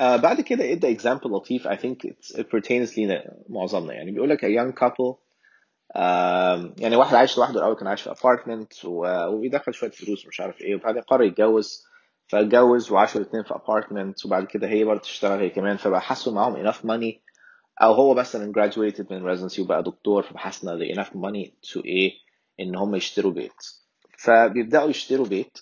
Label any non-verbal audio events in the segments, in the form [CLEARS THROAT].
آه بعد كده ادى example لطيف. Think it's, it pertains لينا معظمنا. يعني بيقول لك young couple آم، يعني واحد عايش لوحده الأول كان عايش في apartment وبيدخل شوية فلوس ومش عارف إيه وبعدين قرر يتجوز. فاتجوز وعاشوا الاثنين في apartment وبعد كده هي برضه تشتغل هي كمان. فبقى حسوا معاهم enough money. أو هو مثلا graduated من residency وبقى دكتور فحس إن enough money to إيه؟ إن هم يشتروا بيت. فبيبدأوا يشتروا بيت.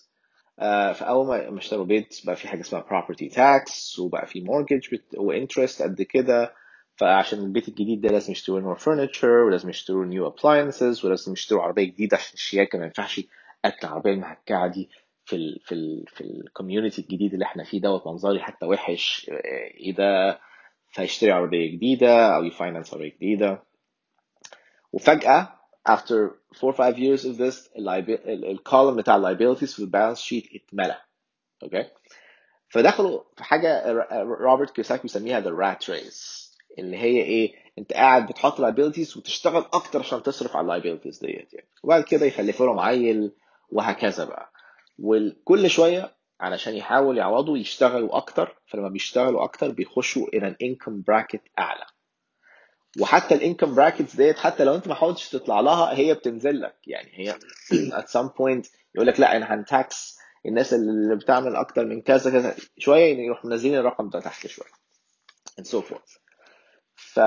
فأول ما اشتروا بيت بقى في حاجة اسمها property tax وبقى في mortgage و interest قد كده. فعشان البيت الجديد ده لازم يشتروا more furniture ولازم يشتروا new appliances ولازم يشتروا عربية جديدة عشان الشياكة ما ينفعش أركن العربيه المهكعة دي في ال في ال في ال community الجديد اللي إحنا فيه دوت. منظري حتى وحش. آه، إيه ده؟ فيشتري عربية جديدة أو ي finance عربية جديدة. وفجأة after 4 or 5 years of this ال column بتاع liabilities في ال balance sheet اتملى. Okay فدخلوا في حاجة روبرت كيوساكي بيسميها the rat race. اللي هي إيه؟ أنت قاعد بتحط liabilities وتشتغل أكتر عشان تصرف على liabilities ديت يعني. وبعد كده يخلفوا لهم عيل وهكذا بقى. وكل شوية علشان يحاولوا يعوضوا يشتغلوا أكتر فلما بيشتغلوا أكتر بيخشوا إلى an income bracket أعلى. وحتى ال income brackets ديت حتى لو أنت ما حاولتش تطلع لها هي بتنزل لك. يعني هي at some point يقول لك لا أنا هنتاكس الناس اللي بتعمل أكتر من كذا كذا. شوية يروح منزلين الرقم ده تحت شوية. And so forth. ف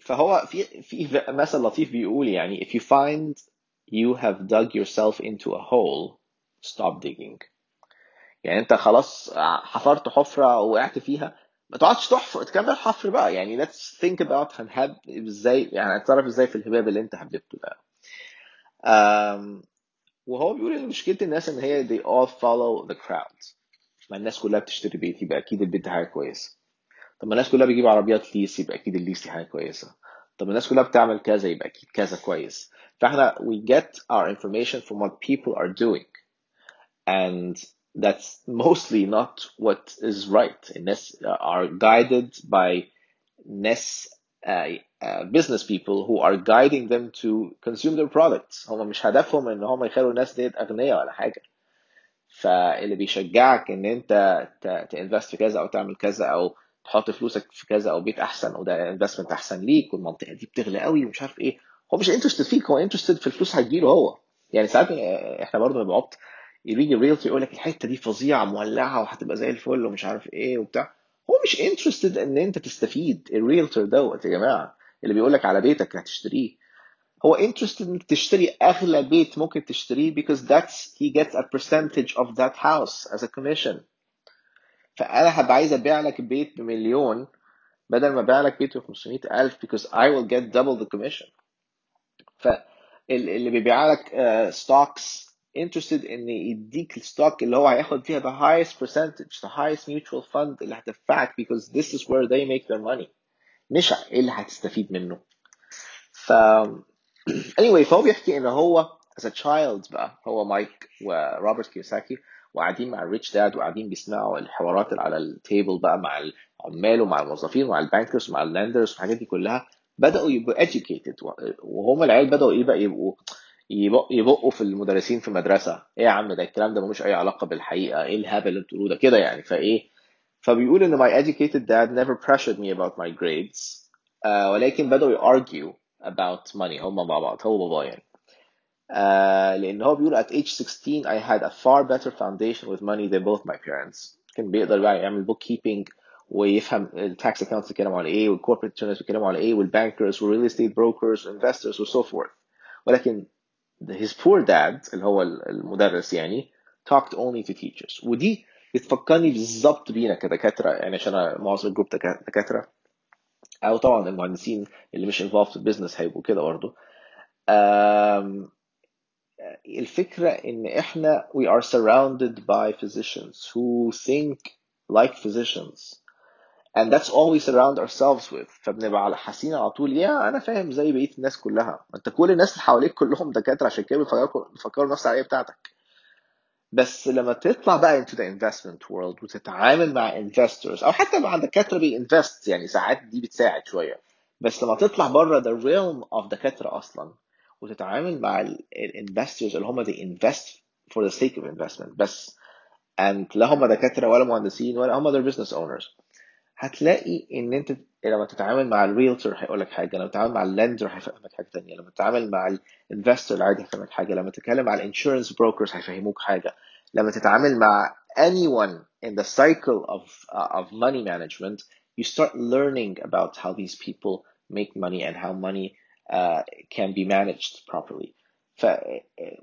فهو في في مثل لطيف بيقول يعني if you find you have dug yourself into a hole stop digging. يعني أنت خلاص حفرت حفرة وقعت فيها ما تقعدش تحفر تكمل حفر بقى يعني let's think about هنهب ازاي يعني هتصرف ازاي في الهباب اللي انت هببته ده um, وهو بيقول ان مشكله الناس ان هي they all follow the crowd ما الناس كلها بتشتري بيت يبقى اكيد البيت ده حاجه كويسه طب ما الناس كلها بتجيب عربيات ليس يبقى اكيد الليس دي حاجه كويسه طب الناس كلها بتعمل كذا يبقى اكيد كذا كويس فاحنا we get our information from what people are doing and that's mostly not what is right. الناس are guided by ناس uh, uh, business people who are guiding them to consume their products. هم مش هدفهم إن هم يخلوا الناس ديت أغنياء ولا حاجة. فاللي بيشجعك إن أنت ت invest في كذا أو تعمل كذا أو تحط فلوسك في كذا أو بيت أحسن وده investment أحسن ليك والمنطقة دي بتغلى قوي ومش عارف إيه. هو مش interested فيك هو interested في الفلوس هتجيله هو. يعني ساعات إحنا برضه بنبقى عبط يجي ال realtor يقول لك الحتة دي فظيعة مولعة وهتبقى زي الفل ومش عارف إيه وبتاع. هو مش interested إن أنت تستفيد. ال realtor دوت يا جماعة اللي بيقول لك على بيتك هتشتريه. هو interested إنك تشتري أغلى بيت ممكن تشتريه because that's he gets a percentage of that house as a commission. فأنا هبقى عايز أبيع لك بيت بمليون بدل ما أبيع لك بيت ب 500 ألف because I will get double the commission. فاللي بيبيع لك uh, stocks interested ان يديك ال stock اللي هو هياخد فيها the highest percentage the highest mutual fund اللي هتدفعك because this is where they make their money. مش إيه اللي هتستفيد منه. ف anyway فهو بيحكي إن هو as a child بقى هو مايك وروبرت كيوساكي وقاعدين مع ال rich dad وقاعدين بيسمعوا الحوارات اللي على ال table بقى مع العمال ومع الموظفين ومع ال bankers ومع ال lenders والحاجات دي كلها بدأوا يبقوا educated. وهم العيال بدأوا إيه بقى يبقوا يبقوا في المدرسين في المدرسة إيه يا عم ده الكلام ده ملوش أي علاقة بالحقيقة. إيه الهبل اللي بتقولوه ده؟ كده يعني. فإيه؟ فبيقول إن my educated dad never pressured me about my grades uh, ولكن بدأوا argue about money. هما مع بعض. هو بابا يعني. uh, لأن هو بيقول at age 16 I had a far better foundation with money than both my parents. كان بيقدر بقى يعمل book keeping ويفهم التاكس accounts بيتكلموا على إيه والcorporate attorneys بيتكلموا على إيه والbankers والreal estate brokers والinvestors وso forth. ولكن his poor dad اللي هو المدرس يعني talked only to teachers. ودي بتفكرني بالظبط بينا كدكاترة يعني عشان أنا معظم ال group دكاترة. أو طبعا المهندسين اللي مش involved في ال business هيبقوا كده برضه الفكرة إن إحنا we are surrounded by physicians who think like physicians. And that's all we surround ourselves with. فبنبقى حاسين على طول. يا أنا فاهم زي بقية الناس كلها. أنت كل الناس اللي حواليك كلهم دكاترة عشان كده بيفكروا نفس العقلية بتاعتك. بس لما تطلع بقى into the investment world وتتعامل مع investors أو حتى مع دكاترة بي invest يعني ساعات دي بتساعد شوية. بس لما تطلع بره the realm of دكاترة أصلا وتتعامل مع ال investors اللي هم they invest for the sake of investment بس and لا هم دكاترة ولا مهندسين ولا هم they're business owners. هتلاقي ان انت لما تتعامل مع الريلتور هيقول لك حاجه لما تتعامل مع اللندر هيفهمك حاجه ثانيه لما تتعامل مع الانفستور العادي هيفهمك حاجه لما تتكلم مع الانشورنس بروكرز هيفهموك حاجه لما تتعامل مع anyone in the cycle of uh, of money management you start learning about how these people make money and how money uh, can be managed properly ف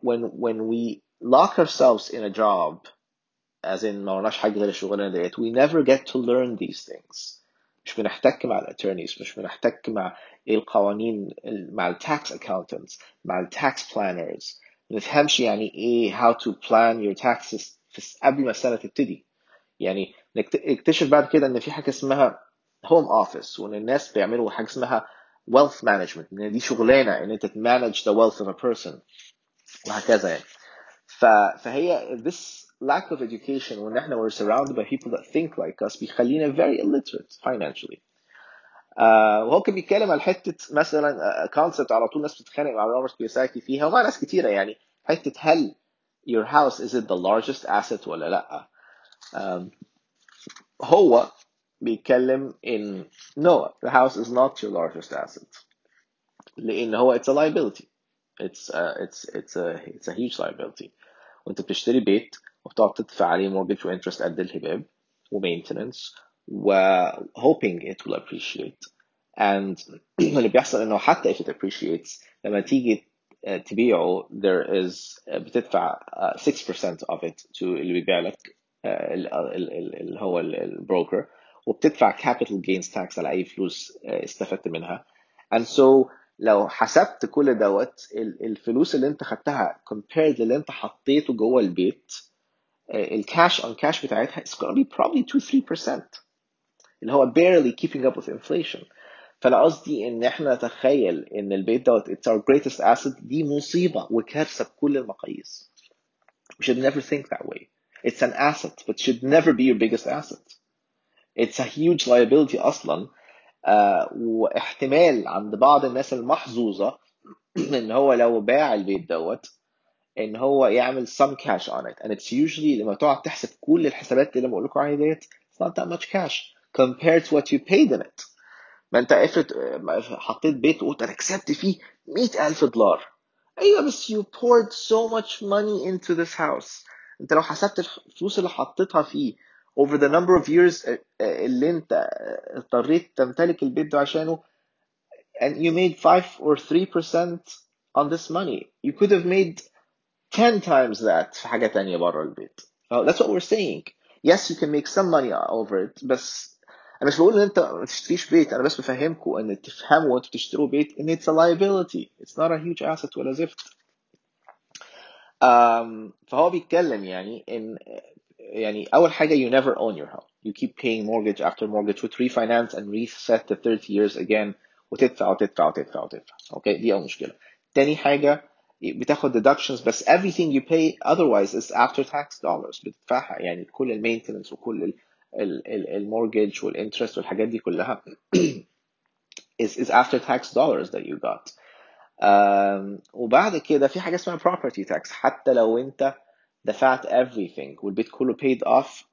when when we lock ourselves in a job as in ما ورناش حاجه غير الشغلانه ديت we never get to learn these things مش بنحتك مع الاتورنيز مش بنحتك مع القوانين مع التاكس accountants مع التاكس planners ما نفهمش يعني ايه how to plan your taxes في قبل ما السنه تبتدي يعني نكتشف بعد كده ان في حاجه اسمها هوم اوفيس وان الناس بيعملوا حاجه اسمها wealth management ان دي شغلانه ان انت manage the wealth of a person وهكذا يعني فهي this lack of education وان احنا we're surrounded by people that think like us بيخلينا very illiterate financially آه وهو كان بيتكلم على حته مثلا كونسبت على طول الناس بتتخانق مع روبرت كيوساكي فيها ومع ناس كتيره يعني حته هل your house is it the largest asset ولا لا um, هو بيتكلم in no the house is not your largest asset لان هو it's a liability it's a, it's it's a it's a huge liability وانت بتشتري بيت وبتقعد تدفع عليه mortgage وانترست قد الهباب ومينتننس و hoping it will appreciate and اللي بيحصل انه حتى if it appreciates لما تيجي تبيعه there is بتدفع 6% of it to اللي بيبيع لك اللي هو البروكر وبتدفع capital gains tax على اي فلوس استفدت منها and so لو حسبت كل دوت الفلوس اللي انت خدتها compared للي انت حطيته جوه البيت الكاش on cash بتاعتها is gonna be probably 2-3% اللي هو barely keeping up with inflation فانا قصدي ان احنا نتخيل ان البيت دوت it's our greatest asset دي مصيبه وكارثه بكل المقاييس we should never think that way it's an asset but should never be your biggest asset it's a huge liability اصلا uh, واحتمال عند بعض الناس المحظوظه ان [CLEARS THROAT] هو لو باع البيت دوت ان هو يعمل some cash on it and it's usually لما تقعد تحسب كل الحسابات اللي بقول لكم عليها ديت it's not that much cash compared to what you paid in it ما انت افرض حطيت بيت وقلت انا كسبت فيه 100000 دولار ايوه بس you poured so much money into this house انت لو حسبت الفلوس اللي حطيتها فيه over the number of years اللي انت اضطريت تمتلك البيت ده عشانه and you made 5 or 3% on this money you could have made 10 times that في حاجة تانية بره البيت oh, that's what we're saying yes you can make some money over it بس انا مش بقول ان انت ما تشتريش بيت انا بس بفهمكم ان تفهموا وانتوا تشتروا بيت ان it's a liability it's not a huge asset ولا زفت um, فهو بيتكلم يعني ان يعني اول حاجه you never own your home you keep paying mortgage after mortgage with refinance and reset to 30 years again وتدفع وتدفع وتدفع وتدفع اوكي دي اول مشكله تاني حاجه بتاخد deductions بس everything you pay otherwise is after tax dollars. بتدفعها يعني كل ال maintenance وكل ال mortgage وال interest والحاجات دي كلها [CLEARS THROAT] is, is after tax dollars that you got. Um, وبعد كده في حاجة اسمها property tax. حتى لو انت دفعت everything والبيت كله paid off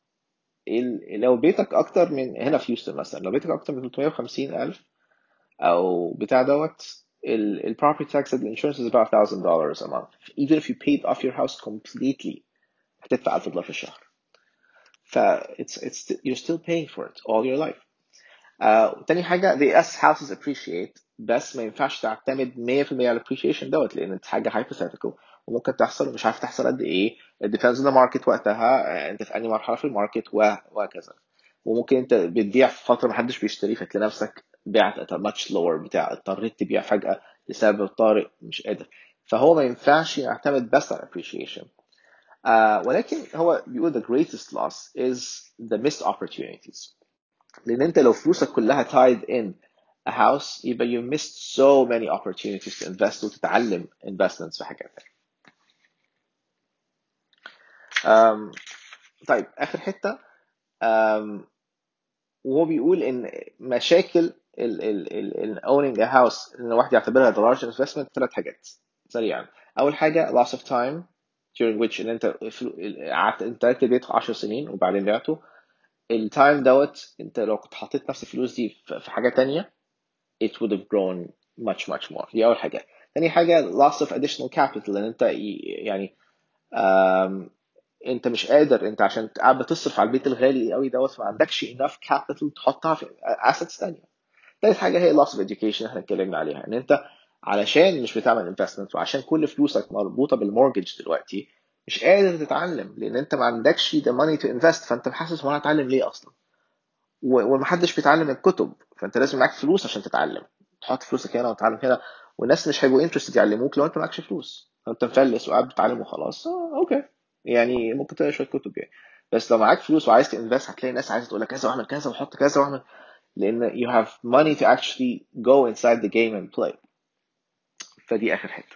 لو بيتك أكتر من هنا في هيوستن مثلا لو بيتك أكتر من 350 ألف أو بتاع دوت ال property tax and the insurance is about thousand dollars a month even if you paid off your house completely هتدفع 1000 دولار في الشهر ف it's it's you're still paying for it all your life uh, تاني حاجة the S houses appreciate بس ما ينفعش تعتمد 100% على appreciation دوت لأن حاجة hypothetical وممكن تحصل ومش عارف تحصل قد إيه it depends on the market وقتها أنت في أي مرحلة في الماركت وهكذا وممكن أنت بتبيع في فترة محدش بيشتري فتلاقي نفسك بعت at a much بتاع اضطريت تبيع فجأة لسبب طارئ مش قادر. فهو ما ينفعش يعتمد بس على appreciation آه، uh, ولكن هو بيقول the greatest loss is the missed opportunities. لأن أنت لو فلوسك كلها tied in a house يبقى you missed so many opportunities to invest وتتعلم investments في حاجات. تانية um, طيب آخر حتة. um, وهو بيقول إن مشاكل ال ال ال ال owning a house إن الواحد يعتبرها the large investment ثلاث حاجات سريعا. أول حاجة loss of time during which إن أنت قعدت أنت قعدت البيت 10 سنين وبعدين بعته. التايم دوت أنت لو كنت حطيت نفس الفلوس دي في حاجة تانية it would have grown much much more. دي أول حاجة. تاني حاجة loss of additional capital لأن أنت يعني أنت مش قادر أنت عشان قاعد بتصرف على البيت الغالي قوي دوت ما عندكش enough capital تحطها في assets تانية. تالت حاجة هي loss of education إحنا اتكلمنا عليها إن أنت علشان مش بتعمل investment وعشان كل فلوسك مربوطة بالمورجج دلوقتي مش قادر تتعلم لأن أنت ما عندكش the money to invest فأنت حاسس أنا هتعلم ليه أصلا؟ ومحدش بيتعلم الكتب فأنت لازم معاك فلوس عشان تتعلم. تحط فلوسك هنا وتتعلم هنا والناس مش هيبقوا interested يعلموك لو أنت معكش فلوس. انت مفلس وقاعد بتتعلم وخلاص آه okay. يعني ممكن تقرأ شوية كتب يعني. بس لو معاك فلوس وعايز ت invest هتلاقي ناس عايزة تقول لك كذا واعمل كذا وحط كذا واعمل. لان you have money to actually go inside the game and play فدي اخر حته